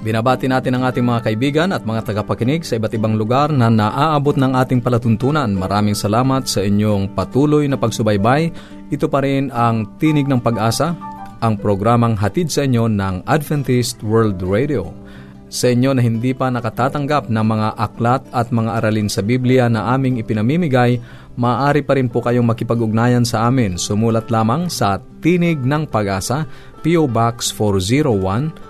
Binabati natin ang ating mga kaibigan at mga tagapakinig sa iba't ibang lugar na naaabot ng ating palatuntunan. Maraming salamat sa inyong patuloy na pagsubaybay. Ito pa rin ang Tinig ng Pag-asa, ang programang hatid sa inyo ng Adventist World Radio. Sa inyo na hindi pa nakatatanggap ng mga aklat at mga aralin sa Biblia na aming ipinamimigay, maaari pa rin po kayong makipag-ugnayan sa amin. Sumulat lamang sa Tinig ng Pag-asa, P.O. Box 401,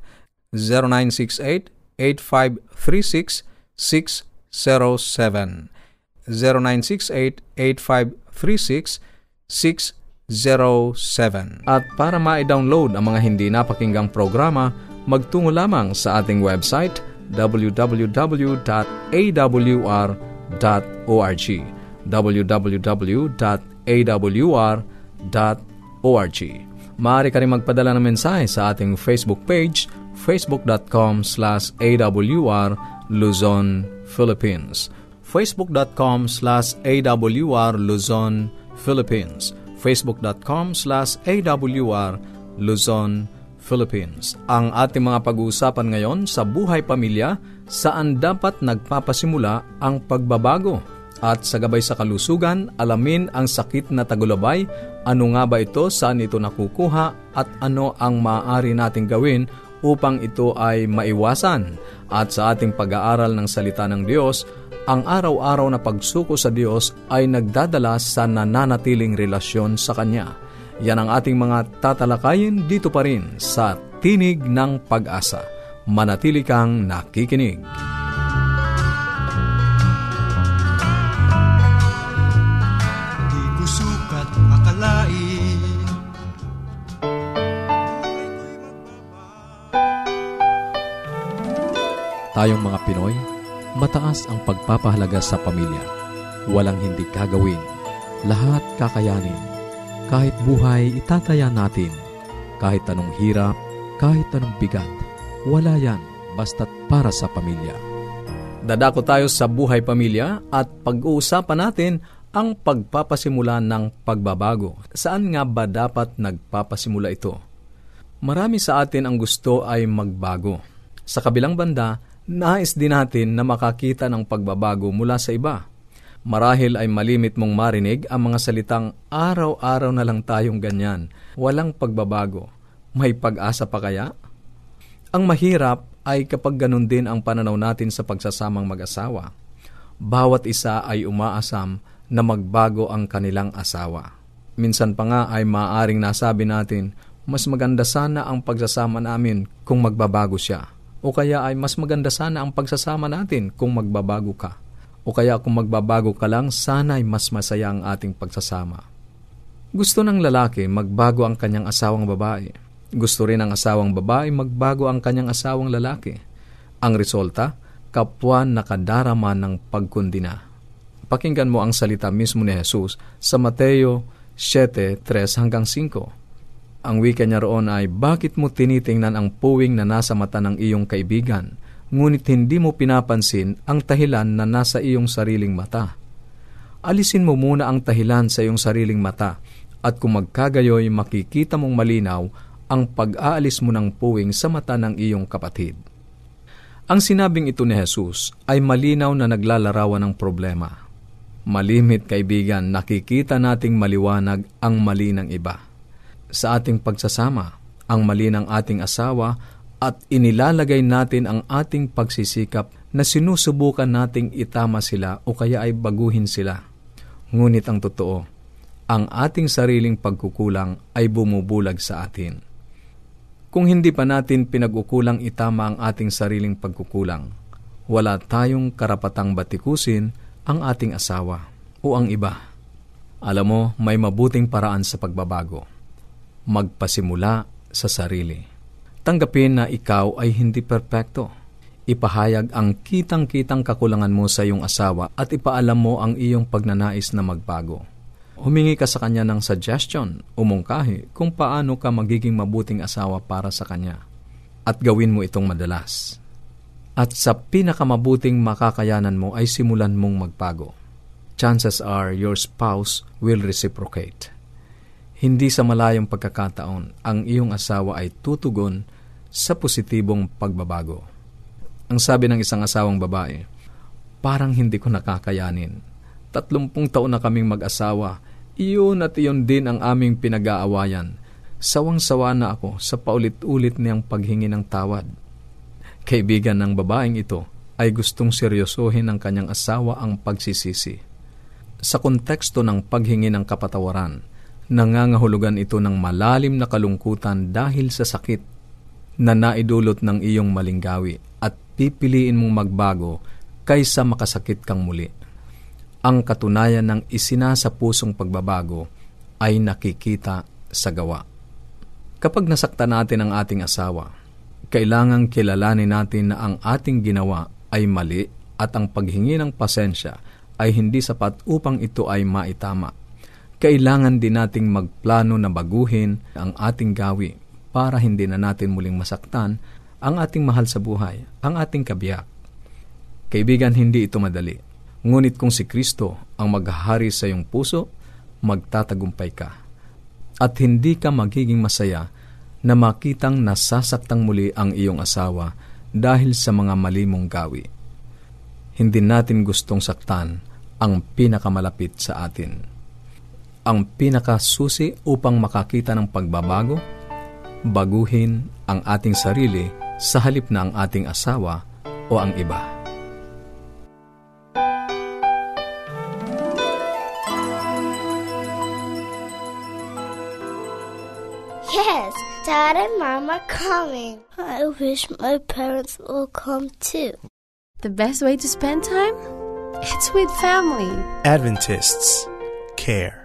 0968-8536-607. 0968-8536-607. At para ma-download ang mga hindi napakinggang programa, magtungo lamang sa ating website www.awr.org www.awr.org Maaari ka rin magpadala ng mensahe sa ating Facebook page facebook.com slash awr Luzon, Philippines. facebook.com slash awr Luzon, Philippines. facebook.com slash awr Luzon, Philippines. Ang ating mga pag-uusapan ngayon sa buhay pamilya, saan dapat nagpapasimula ang pagbabago. At sa gabay sa kalusugan, alamin ang sakit na tagulabay, ano nga ba ito, saan ito nakukuha, at ano ang maaari nating gawin upang ito ay maiwasan. At sa ating pag-aaral ng salita ng Diyos, ang araw-araw na pagsuko sa Diyos ay nagdadala sa nananatiling relasyon sa Kanya. Yan ang ating mga tatalakayin dito pa rin sa Tinig ng Pag-asa. Manatili kang nakikinig. Tayong mga Pinoy, mataas ang pagpapahalaga sa pamilya. Walang hindi kagawin. Lahat kakayanin. Kahit buhay, itataya natin. Kahit anong hirap, kahit anong bigat. Wala yan, basta't para sa pamilya. Dadako tayo sa buhay pamilya at pag-uusapan natin ang pagpapasimula ng pagbabago. Saan nga ba dapat nagpapasimula ito? Marami sa atin ang gusto ay magbago. Sa kabilang banda, nais din natin na makakita ng pagbabago mula sa iba. Marahil ay malimit mong marinig ang mga salitang araw-araw na lang tayong ganyan, walang pagbabago. May pag-asa pa kaya? Ang mahirap ay kapag ganun din ang pananaw natin sa pagsasamang mag-asawa. Bawat isa ay umaasam na magbago ang kanilang asawa. Minsan pa nga ay maaring nasabi natin, mas maganda sana ang pagsasama namin kung magbabago siya. O kaya ay mas maganda sana ang pagsasama natin kung magbabago ka. O kaya kung magbabago ka lang, sana ay mas masaya ang ating pagsasama. Gusto ng lalaki magbago ang kanyang asawang babae. Gusto rin ng asawang babae magbago ang kanyang asawang lalaki. Ang resulta, kapwa nakadarama ng pagkundina. Pakinggan mo ang salita mismo ni Jesus sa Mateo 7:3 hanggang 5. Ang wika niya roon ay, Bakit mo tinitingnan ang puwing na nasa mata ng iyong kaibigan, ngunit hindi mo pinapansin ang tahilan na nasa iyong sariling mata? Alisin mo muna ang tahilan sa iyong sariling mata, at kung magkagayoy makikita mong malinaw ang pag-aalis mo ng puwing sa mata ng iyong kapatid. Ang sinabing ito ni Jesus ay malinaw na naglalarawan ng problema. Malimit kaibigan, nakikita nating maliwanag ang mali ng iba. Sa ating pagsasama, ang mali ng ating asawa at inilalagay natin ang ating pagsisikap na sinusubukan nating itama sila o kaya ay baguhin sila. Ngunit ang totoo, ang ating sariling pagkukulang ay bumubulag sa atin. Kung hindi pa natin pinag-ukulang itama ang ating sariling pagkukulang, wala tayong karapatang batikusin ang ating asawa o ang iba. Alam mo, may mabuting paraan sa pagbabago. Magpasimula sa sarili. Tanggapin na ikaw ay hindi perpekto. Ipahayag ang kitang-kitang kakulangan mo sa iyong asawa at ipaalam mo ang iyong pagnanais na magbago Humingi ka sa kanya ng suggestion o mungkahi kung paano ka magiging mabuting asawa para sa kanya. At gawin mo itong madalas. At sa pinakamabuting makakayanan mo ay simulan mong magbago. Chances are your spouse will reciprocate. Hindi sa malayong pagkakataon ang iyong asawa ay tutugon sa positibong pagbabago. Ang sabi ng isang asawang babae, parang hindi ko nakakayanin. Tatlumpung taon na kaming mag-asawa iyon at iyon din ang aming pinag-aawayan. Sawang-sawa na ako sa paulit-ulit niyang paghingi ng tawad. Kaibigan ng babaeng ito ay gustong seryosohin ng kanyang asawa ang pagsisisi. Sa konteksto ng paghingi ng kapatawaran, nangangahulugan ito ng malalim na kalungkutan dahil sa sakit na naidulot ng iyong malinggawi at pipiliin mong magbago kaysa makasakit kang muli ang katunayan ng isinasa pusong pagbabago ay nakikita sa gawa. Kapag nasakta natin ang ating asawa, kailangang kilalanin natin na ang ating ginawa ay mali at ang paghingi ng pasensya ay hindi sapat upang ito ay maitama. Kailangan din nating magplano na baguhin ang ating gawi para hindi na natin muling masaktan ang ating mahal sa buhay, ang ating kabiyak. Kaibigan, hindi ito madali Ngunit kung si Kristo ang maghahari sa iyong puso, magtatagumpay ka. At hindi ka magiging masaya na makitang nasasaktang muli ang iyong asawa dahil sa mga mali mong gawi. Hindi natin gustong saktan ang pinakamalapit sa atin. Ang pinakasusi upang makakita ng pagbabago, baguhin ang ating sarili sa halip na ang ating asawa o ang iba. Yes, Dad and Mom are coming. I wish my parents will come too. The best way to spend time? It's with family. Adventists care.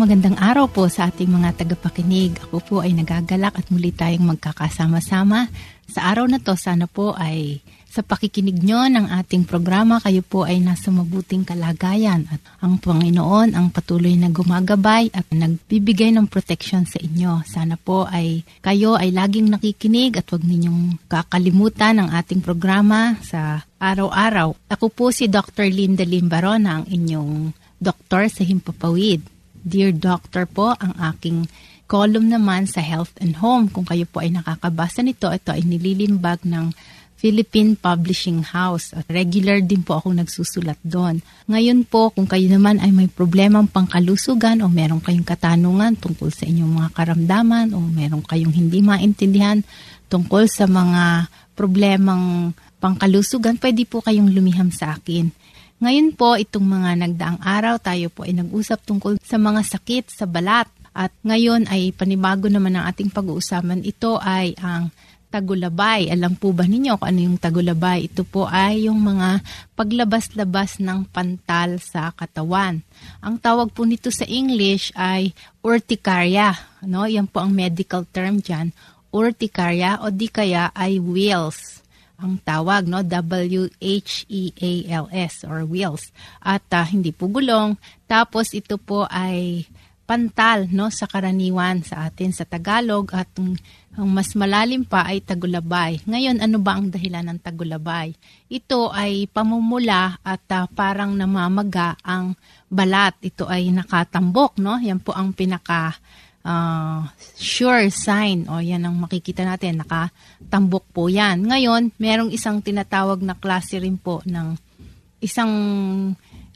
Magandang araw po sa ating mga tagapakinig. Ako po ay nagagalak at muli tayong magkakasama-sama. Sa araw na to, sana po ay sa pakikinig nyo ng ating programa, kayo po ay nasa mabuting kalagayan at ang Panginoon ang patuloy na gumagabay at nagbibigay ng protection sa inyo. Sana po ay kayo ay laging nakikinig at huwag ninyong kakalimutan ang ating programa sa araw-araw. Ako po si Dr. Linda Limbaron, ang inyong doktor sa Himpapawid. Dear Doctor po, ang aking column naman sa Health and Home. Kung kayo po ay nakakabasa nito, ito ay nililimbag ng Philippine Publishing House. At regular din po akong nagsusulat doon. Ngayon po, kung kayo naman ay may problemang pangkalusugan o meron kayong katanungan tungkol sa inyong mga karamdaman o meron kayong hindi maintindihan tungkol sa mga problemang pangkalusugan, pwede po kayong lumiham sa akin. Ngayon po, itong mga nagdaang araw, tayo po ay nag-usap tungkol sa mga sakit sa balat. At ngayon ay panibago naman ang ating pag-uusapan. Ito ay ang tagulabay. Alam po ba ninyo kung ano yung tagulabay? Ito po ay yung mga paglabas-labas ng pantal sa katawan. Ang tawag po nito sa English ay urticaria. No? Yan po ang medical term dyan. Urticaria o di kaya ay wheals ang tawag, no? W-H-E-A-L-S or wheals. At uh, hindi po gulong. Tapos ito po ay pantal no sa karaniwan sa atin sa Tagalog at ang, ang mas malalim pa ay tagulabay. Ngayon ano ba ang dahilan ng tagulabay? Ito ay pamumula at uh, parang namamaga ang balat. Ito ay nakatambok no. Yan po ang pinaka uh, sure sign o yan ang makikita natin nakatambok po yan. Ngayon, merong isang tinatawag na klase rin po ng isang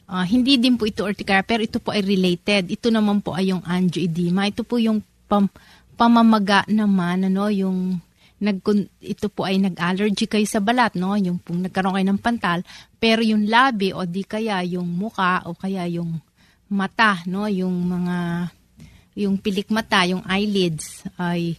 Uh, hindi din po ito urticaria, pero ito po ay related. Ito naman po ay yung angioedema. Ito po yung pam, pamamaga naman, ano, yung nag, ito po ay nag-allergy kayo sa balat, no? Yung pong nagkaroon kayo ng pantal. Pero yung labi o di kaya yung muka o kaya yung mata, no? Yung mga, yung pilik mata, yung eyelids ay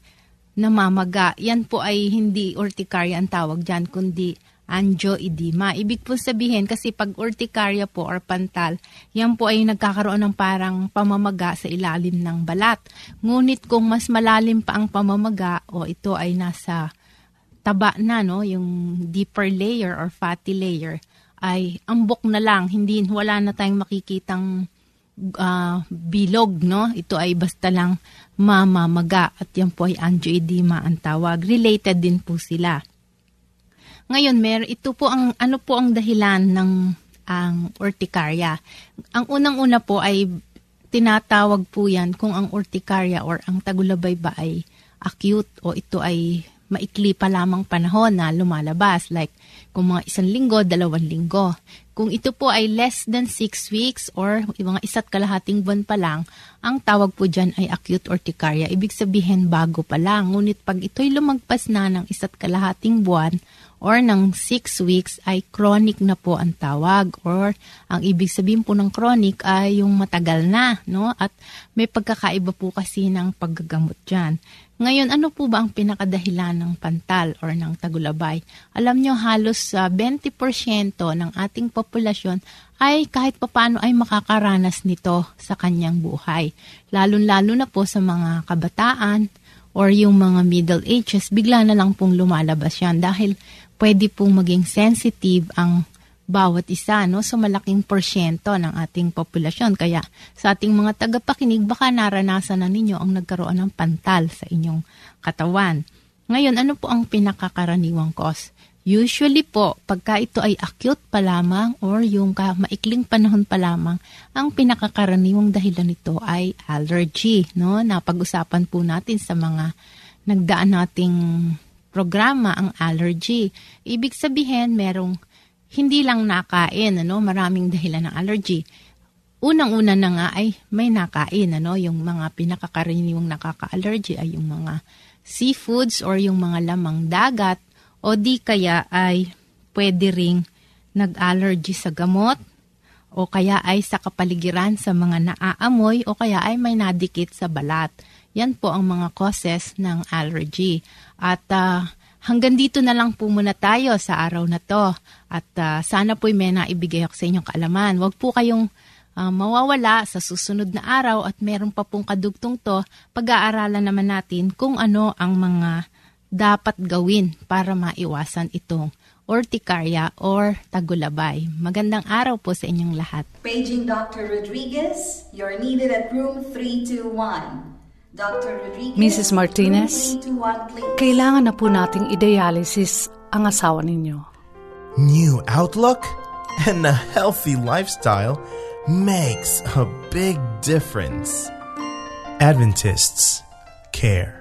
namamaga. Yan po ay hindi urticaria ang tawag dyan, kundi angioedema. Ibig po sabihin kasi pag urticaria po or pantal, yan po ay nagkakaroon ng parang pamamaga sa ilalim ng balat. Ngunit kung mas malalim pa ang pamamaga o ito ay nasa taba na, no, yung deeper layer or fatty layer, ay ambok na lang, hindi wala na tayong makikitang uh, bilog, no? Ito ay basta lang mamamaga at yan po ay angioedema ang tawag. Related din po sila. Ngayon, mer ito po ang ano po ang dahilan ng ang urticaria. Ang unang-una po ay tinatawag po yan kung ang urticaria or ang tagulabay ba ay acute o ito ay maikli pa lamang panahon na lumalabas like kung mga isang linggo, dalawang linggo. Kung ito po ay less than 6 weeks or mga isa't kalahating buwan pa lang, ang tawag po dyan ay acute urticaria. Ibig sabihin bago pa lang. Ngunit pag ito'y lumagpas na ng isa't kalahating buwan or ng 6 weeks ay chronic na po ang tawag or ang ibig sabihin po ng chronic ay yung matagal na no at may pagkakaiba po kasi ng paggagamot diyan. Ngayon ano po ba ang pinakadahilan ng pantal or ng tagulabay? Alam nyo halos uh, 20% ng ating populasyon ay kahit papano ay makakaranas nito sa kanyang buhay. Lalo-lalo na po sa mga kabataan or yung mga middle ages, bigla na lang pong lumalabas yan dahil pwede pong maging sensitive ang bawat isa no sa so, malaking porsyento ng ating populasyon. Kaya sa ating mga tagapakinig, baka naranasan na ninyo ang nagkaroon ng pantal sa inyong katawan. Ngayon, ano po ang pinakakaraniwang cause? Usually po, pagka ito ay acute pa lamang or yung ka maikling panahon pa lamang, ang pinakakaraniwang dahilan nito ay allergy. No? Napag-usapan po natin sa mga nagdaan nating programa ang allergy. Ibig sabihin, merong hindi lang nakain, ano, maraming dahilan ng allergy. Unang-una na nga ay may nakain, ano, yung mga pinakakaraniwang nakaka-allergy ay yung mga seafoods or yung mga lamang dagat o di kaya ay pwede ring nag-allergy sa gamot o kaya ay sa kapaligiran sa mga naaamoy o kaya ay may nadikit sa balat. Yan po ang mga causes ng allergy. At uh, hanggang dito na lang po muna tayo sa araw na to. At uh, sana po may naibigay ako sa inyong kaalaman. Huwag po kayong uh, mawawala sa susunod na araw at meron pa pong kadugtong to. Pag-aaralan naman natin kung ano ang mga dapat gawin para maiwasan itong urticaria or tagulabay. Magandang araw po sa inyong lahat. Paging Dr. Rodriguez, you're needed at room 321. Mrs. Martinez, kailangan na po nating i-dialysis ang asawa ninyo. New outlook and a healthy lifestyle makes a big difference. Adventists care.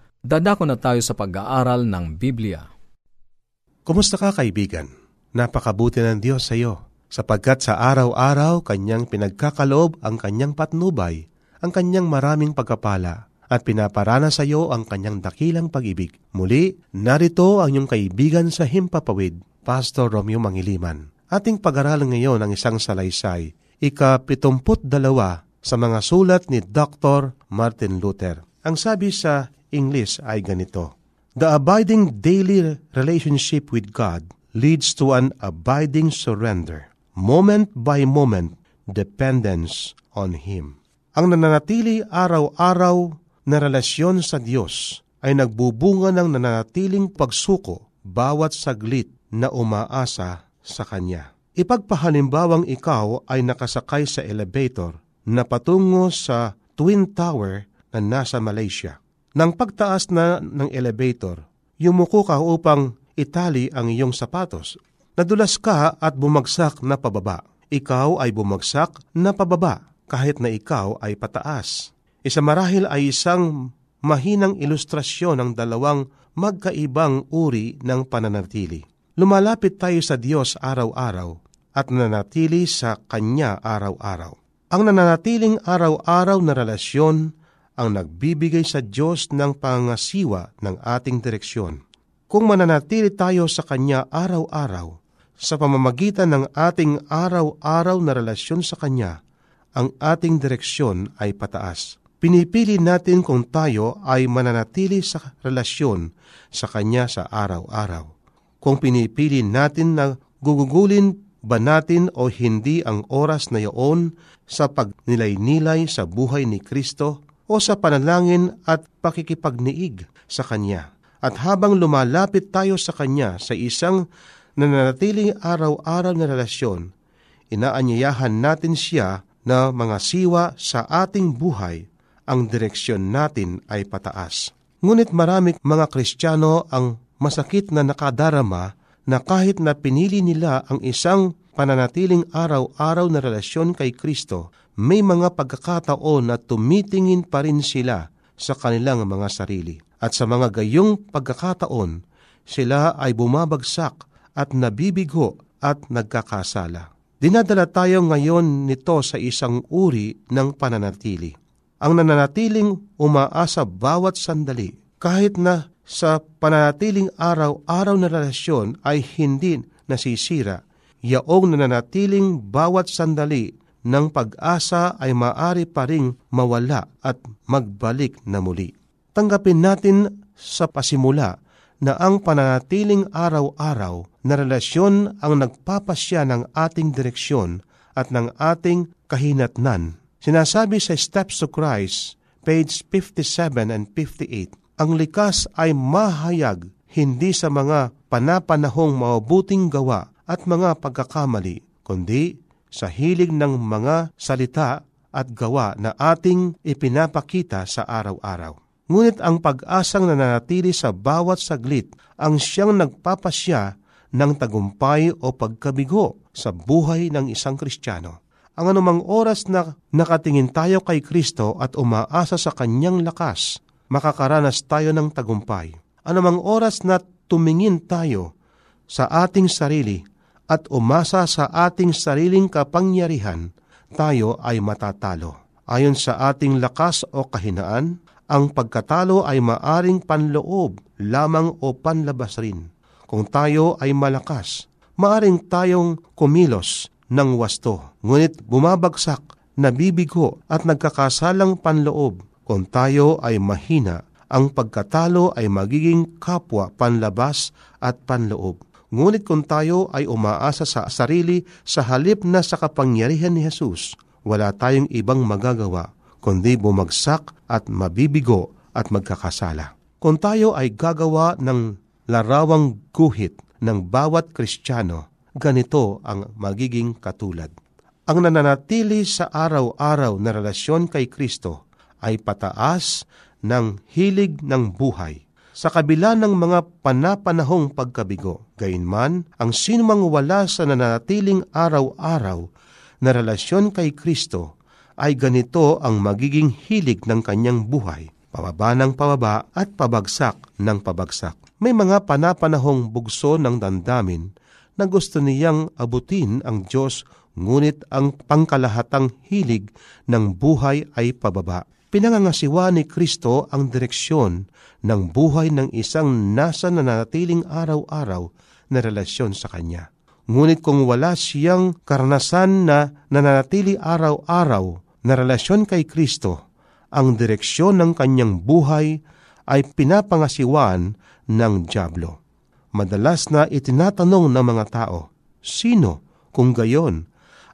Dadako na tayo sa pag-aaral ng Biblia. Kumusta ka kaibigan? Napakabuti ng Diyos sa iyo, sapagkat sa araw-araw kanyang pinagkakaloob ang kanyang patnubay, ang kanyang maraming pagkapala, at pinaparana sa iyo ang kanyang dakilang pag-ibig. Muli, narito ang iyong kaibigan sa Himpapawid, Pastor Romeo Mangiliman. Ating pag-aralan ngayon ang isang salaysay, ika-pitumput dalawa sa mga sulat ni Dr. Martin Luther. Ang sabi sa English ay ganito, The abiding daily relationship with God leads to an abiding surrender, moment by moment dependence on Him. Ang nananatili araw-araw na relasyon sa Diyos ay nagbubunga ng nananatiling pagsuko bawat saglit na umaasa sa Kanya. Ipagpahalimbawang ikaw ay nakasakay sa elevator na patungo sa Twin Tower na nasa Malaysia. Nang pagtaas na ng elevator, yumuko ka upang itali ang iyong sapatos. Nadulas ka at bumagsak na pababa. Ikaw ay bumagsak na pababa kahit na ikaw ay pataas. Isa marahil ay isang mahinang ilustrasyon ng dalawang magkaibang uri ng pananatili. Lumalapit tayo sa Diyos araw-araw at nananatili sa Kanya araw-araw. Ang nananatiling araw-araw na relasyon ang nagbibigay sa Diyos ng pangasiwa ng ating direksyon. Kung mananatili tayo sa Kanya araw-araw, sa pamamagitan ng ating araw-araw na relasyon sa Kanya, ang ating direksyon ay pataas. Pinipili natin kung tayo ay mananatili sa relasyon sa Kanya sa araw-araw. Kung pinipili natin na gugugulin ba natin o hindi ang oras na iyon sa pagnilay-nilay sa buhay ni Kristo o sa panalangin at pakikipagniig sa Kanya. At habang lumalapit tayo sa Kanya sa isang nananatiling araw-araw na relasyon, inaanyayahan natin siya na mga siwa sa ating buhay, ang direksyon natin ay pataas. Ngunit marami mga Kristiyano ang masakit na nakadarama na kahit na pinili nila ang isang pananatiling araw-araw na relasyon kay Kristo, may mga pagkakataon na tumitingin pa rin sila sa kanilang mga sarili. At sa mga gayong pagkakataon, sila ay bumabagsak at nabibigo at nagkakasala. Dinadala tayo ngayon nito sa isang uri ng pananatili. Ang nananatiling umaasa bawat sandali, kahit na sa pananatiling araw-araw na relasyon ay hindi nasisira, yaong nananatiling bawat sandali ng pag-asa ay maari pa ring mawala at magbalik na muli. Tanggapin natin sa pasimula na ang pananatiling araw-araw na relasyon ang nagpapasya ng ating direksyon at ng ating kahinatnan. Sinasabi sa Steps to Christ, page 57 and 58, ang likas ay mahayag hindi sa mga panapanahong mabuting gawa at mga pagkakamali, kundi sa hilig ng mga salita at gawa na ating ipinapakita sa araw-araw. Ngunit ang pag-asang nananatili sa bawat saglit ang siyang nagpapasya ng tagumpay o pagkabigo sa buhay ng isang Kristiyano. Ang anumang oras na nakatingin tayo kay Kristo at umaasa sa Kanyang lakas, makakaranas tayo ng tagumpay. Anumang oras na tumingin tayo sa ating sarili at umasa sa ating sariling kapangyarihan, tayo ay matatalo. Ayon sa ating lakas o kahinaan, ang pagkatalo ay maaring panloob lamang o panlabas rin. Kung tayo ay malakas, maaring tayong kumilos ng wasto, ngunit bumabagsak, nabibigo at nagkakasalang panloob. Kung tayo ay mahina, ang pagkatalo ay magiging kapwa panlabas at panloob. Ngunit kung tayo ay umaasa sa sarili sa halip na sa kapangyarihan ni Jesus, wala tayong ibang magagawa kundi bumagsak at mabibigo at magkakasala. Kung tayo ay gagawa ng larawang guhit ng bawat Kristiyano, ganito ang magiging katulad. Ang nananatili sa araw-araw na relasyon kay Kristo ay pataas ng hilig ng buhay. Sa kabila ng mga panapanahong pagkabigo, gayunman, ang sinumang wala sa nananatiling araw-araw na relasyon kay Kristo ay ganito ang magiging hilig ng kanyang buhay pababa ng pababa at pabagsak ng pabagsak. May mga panapanahong bugso ng dandamin na gusto niyang abutin ang Diyos ngunit ang pangkalahatang hilig ng buhay ay pababa. Pinangangasiwa ni Kristo ang direksyon ng buhay ng isang nasa nanatiling araw-araw na relasyon sa Kanya. Ngunit kung wala siyang karanasan na nananatili araw-araw na relasyon kay Kristo, ang direksyon ng kanyang buhay ay pinapangasiwaan ng Diablo. Madalas na itinatanong ng mga tao, sino kung gayon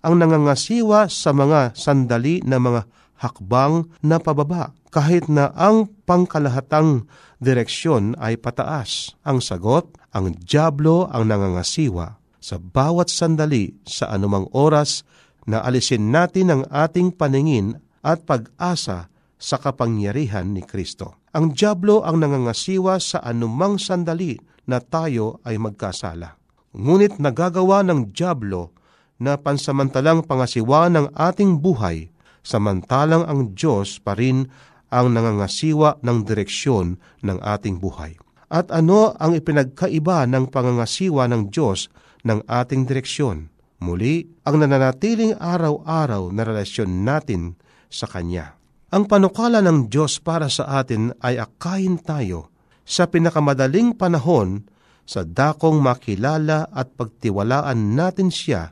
ang nangangasiwa sa mga sandali na mga hakbang na pababa kahit na ang pangkalahatang direksyon ay pataas. Ang sagot, ang Diablo ang nangangasiwa sa bawat sandali sa anumang oras na alisin natin ang ating paningin at pag-asa sa kapangyarihan ni Kristo. Ang Diablo ang nangangasiwa sa anumang sandali na tayo ay magkasala. Ngunit nagagawa ng Diablo na pansamantalang pangasiwa ng ating buhay, samantalang ang Diyos pa rin ang nangangasiwa ng direksyon ng ating buhay. At ano ang ipinagkaiba ng pangangasiwa ng Diyos ng ating direksyon? Muli, ang nananatiling araw-araw na relasyon natin sa Kanya. Ang panukala ng Diyos para sa atin ay akayin tayo sa pinakamadaling panahon sa dakong makilala at pagtiwalaan natin siya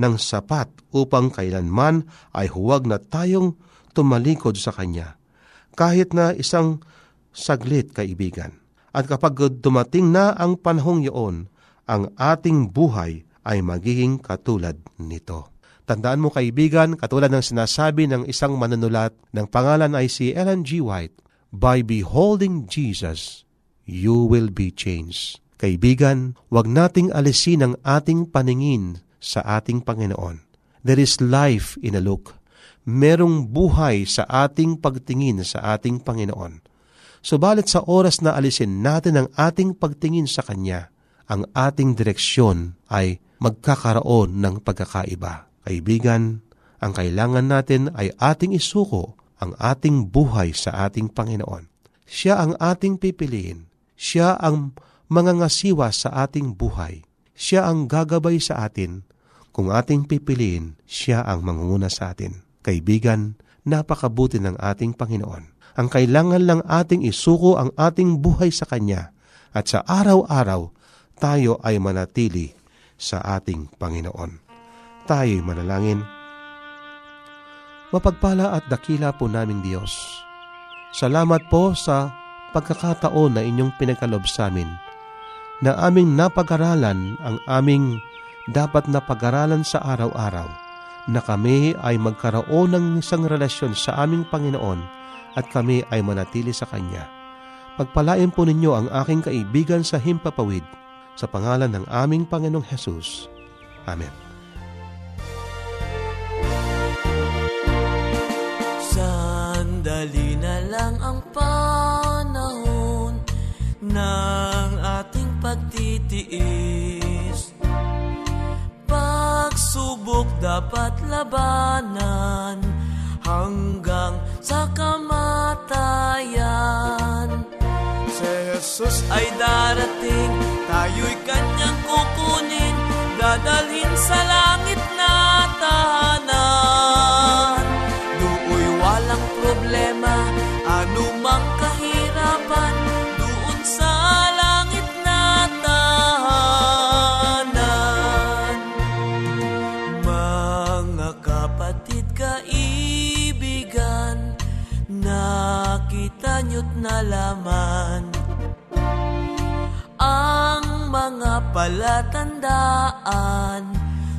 ng sapat upang kailanman ay huwag na tayong tumalikod sa Kanya. Kahit na isang saglit kaibigan. At kapag dumating na ang panahong iyon, ang ating buhay ay magiging katulad nito. Tandaan mo kaibigan, katulad ng sinasabi ng isang manunulat ng pangalan ay si Ellen G. White, By beholding Jesus, you will be changed. Kaibigan, wag nating alisin ang ating paningin sa ating Panginoon. There is life in a look. Merong buhay sa ating pagtingin sa ating Panginoon. Subalit sa oras na alisin natin ang ating pagtingin sa Kanya, ang ating direksyon ay magkakaroon ng pagkakaiba. Kaibigan, ang kailangan natin ay ating isuko ang ating buhay sa ating Panginoon. Siya ang ating pipiliin. Siya ang mangangasiwa sa ating buhay. Siya ang gagabay sa atin. Kung ating pipiliin, siya ang mangunguna sa atin. Kaibigan, napakabuti ng ating Panginoon. Ang kailangan lang ating isuko ang ating buhay sa Kanya at sa araw-araw tayo ay manatili sa ating Panginoon tayo'y manalangin. Mapagpala at dakila po naming Diyos. Salamat po sa pagkakataon na inyong pinagkalob sa amin na aming napag-aralan ang aming dapat na pag-aralan sa araw-araw na kami ay magkaroon ng isang relasyon sa aming Panginoon at kami ay manatili sa Kanya. Pagpalain po ninyo ang aking kaibigan sa Himpapawid sa pangalan ng aming Panginoong Hesus. Amen. Sandali na lang ang panahon ng ating pagtitiis. Pagsubok dapat labanan hanggang sa kamatayan. Si Jesus ay darating, palatandaan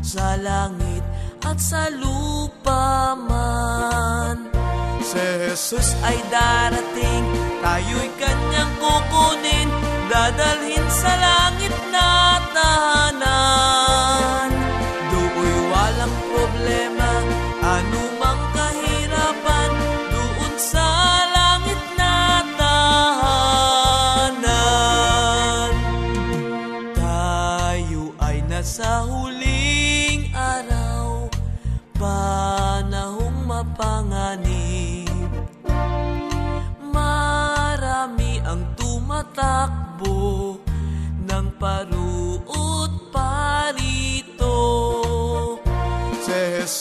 sa langit at sa lupa man Si Jesus ay darating, tayo'y kanyang kukunin, dadalhin sa langit na tahanan.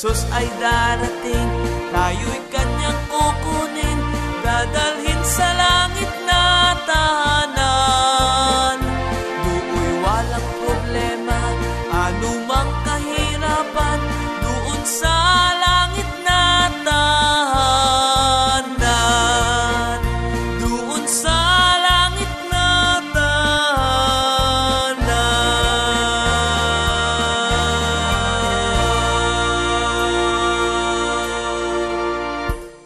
Si Jesus ay darating, tayo'y kanyang kukunin,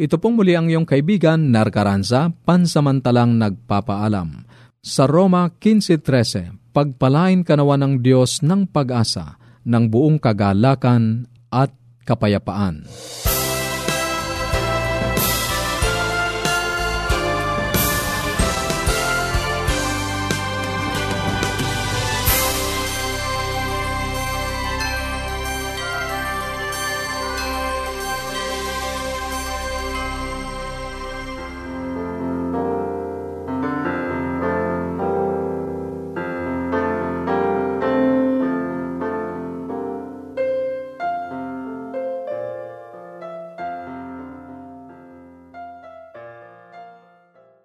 ito pong muli ang iyong kaibigan, Narcaranza, pansamantalang nagpapaalam. Sa Roma 15.13, pagpalain kanawa ng Diyos ng pag-asa, ng buong kagalakan at kapayapaan.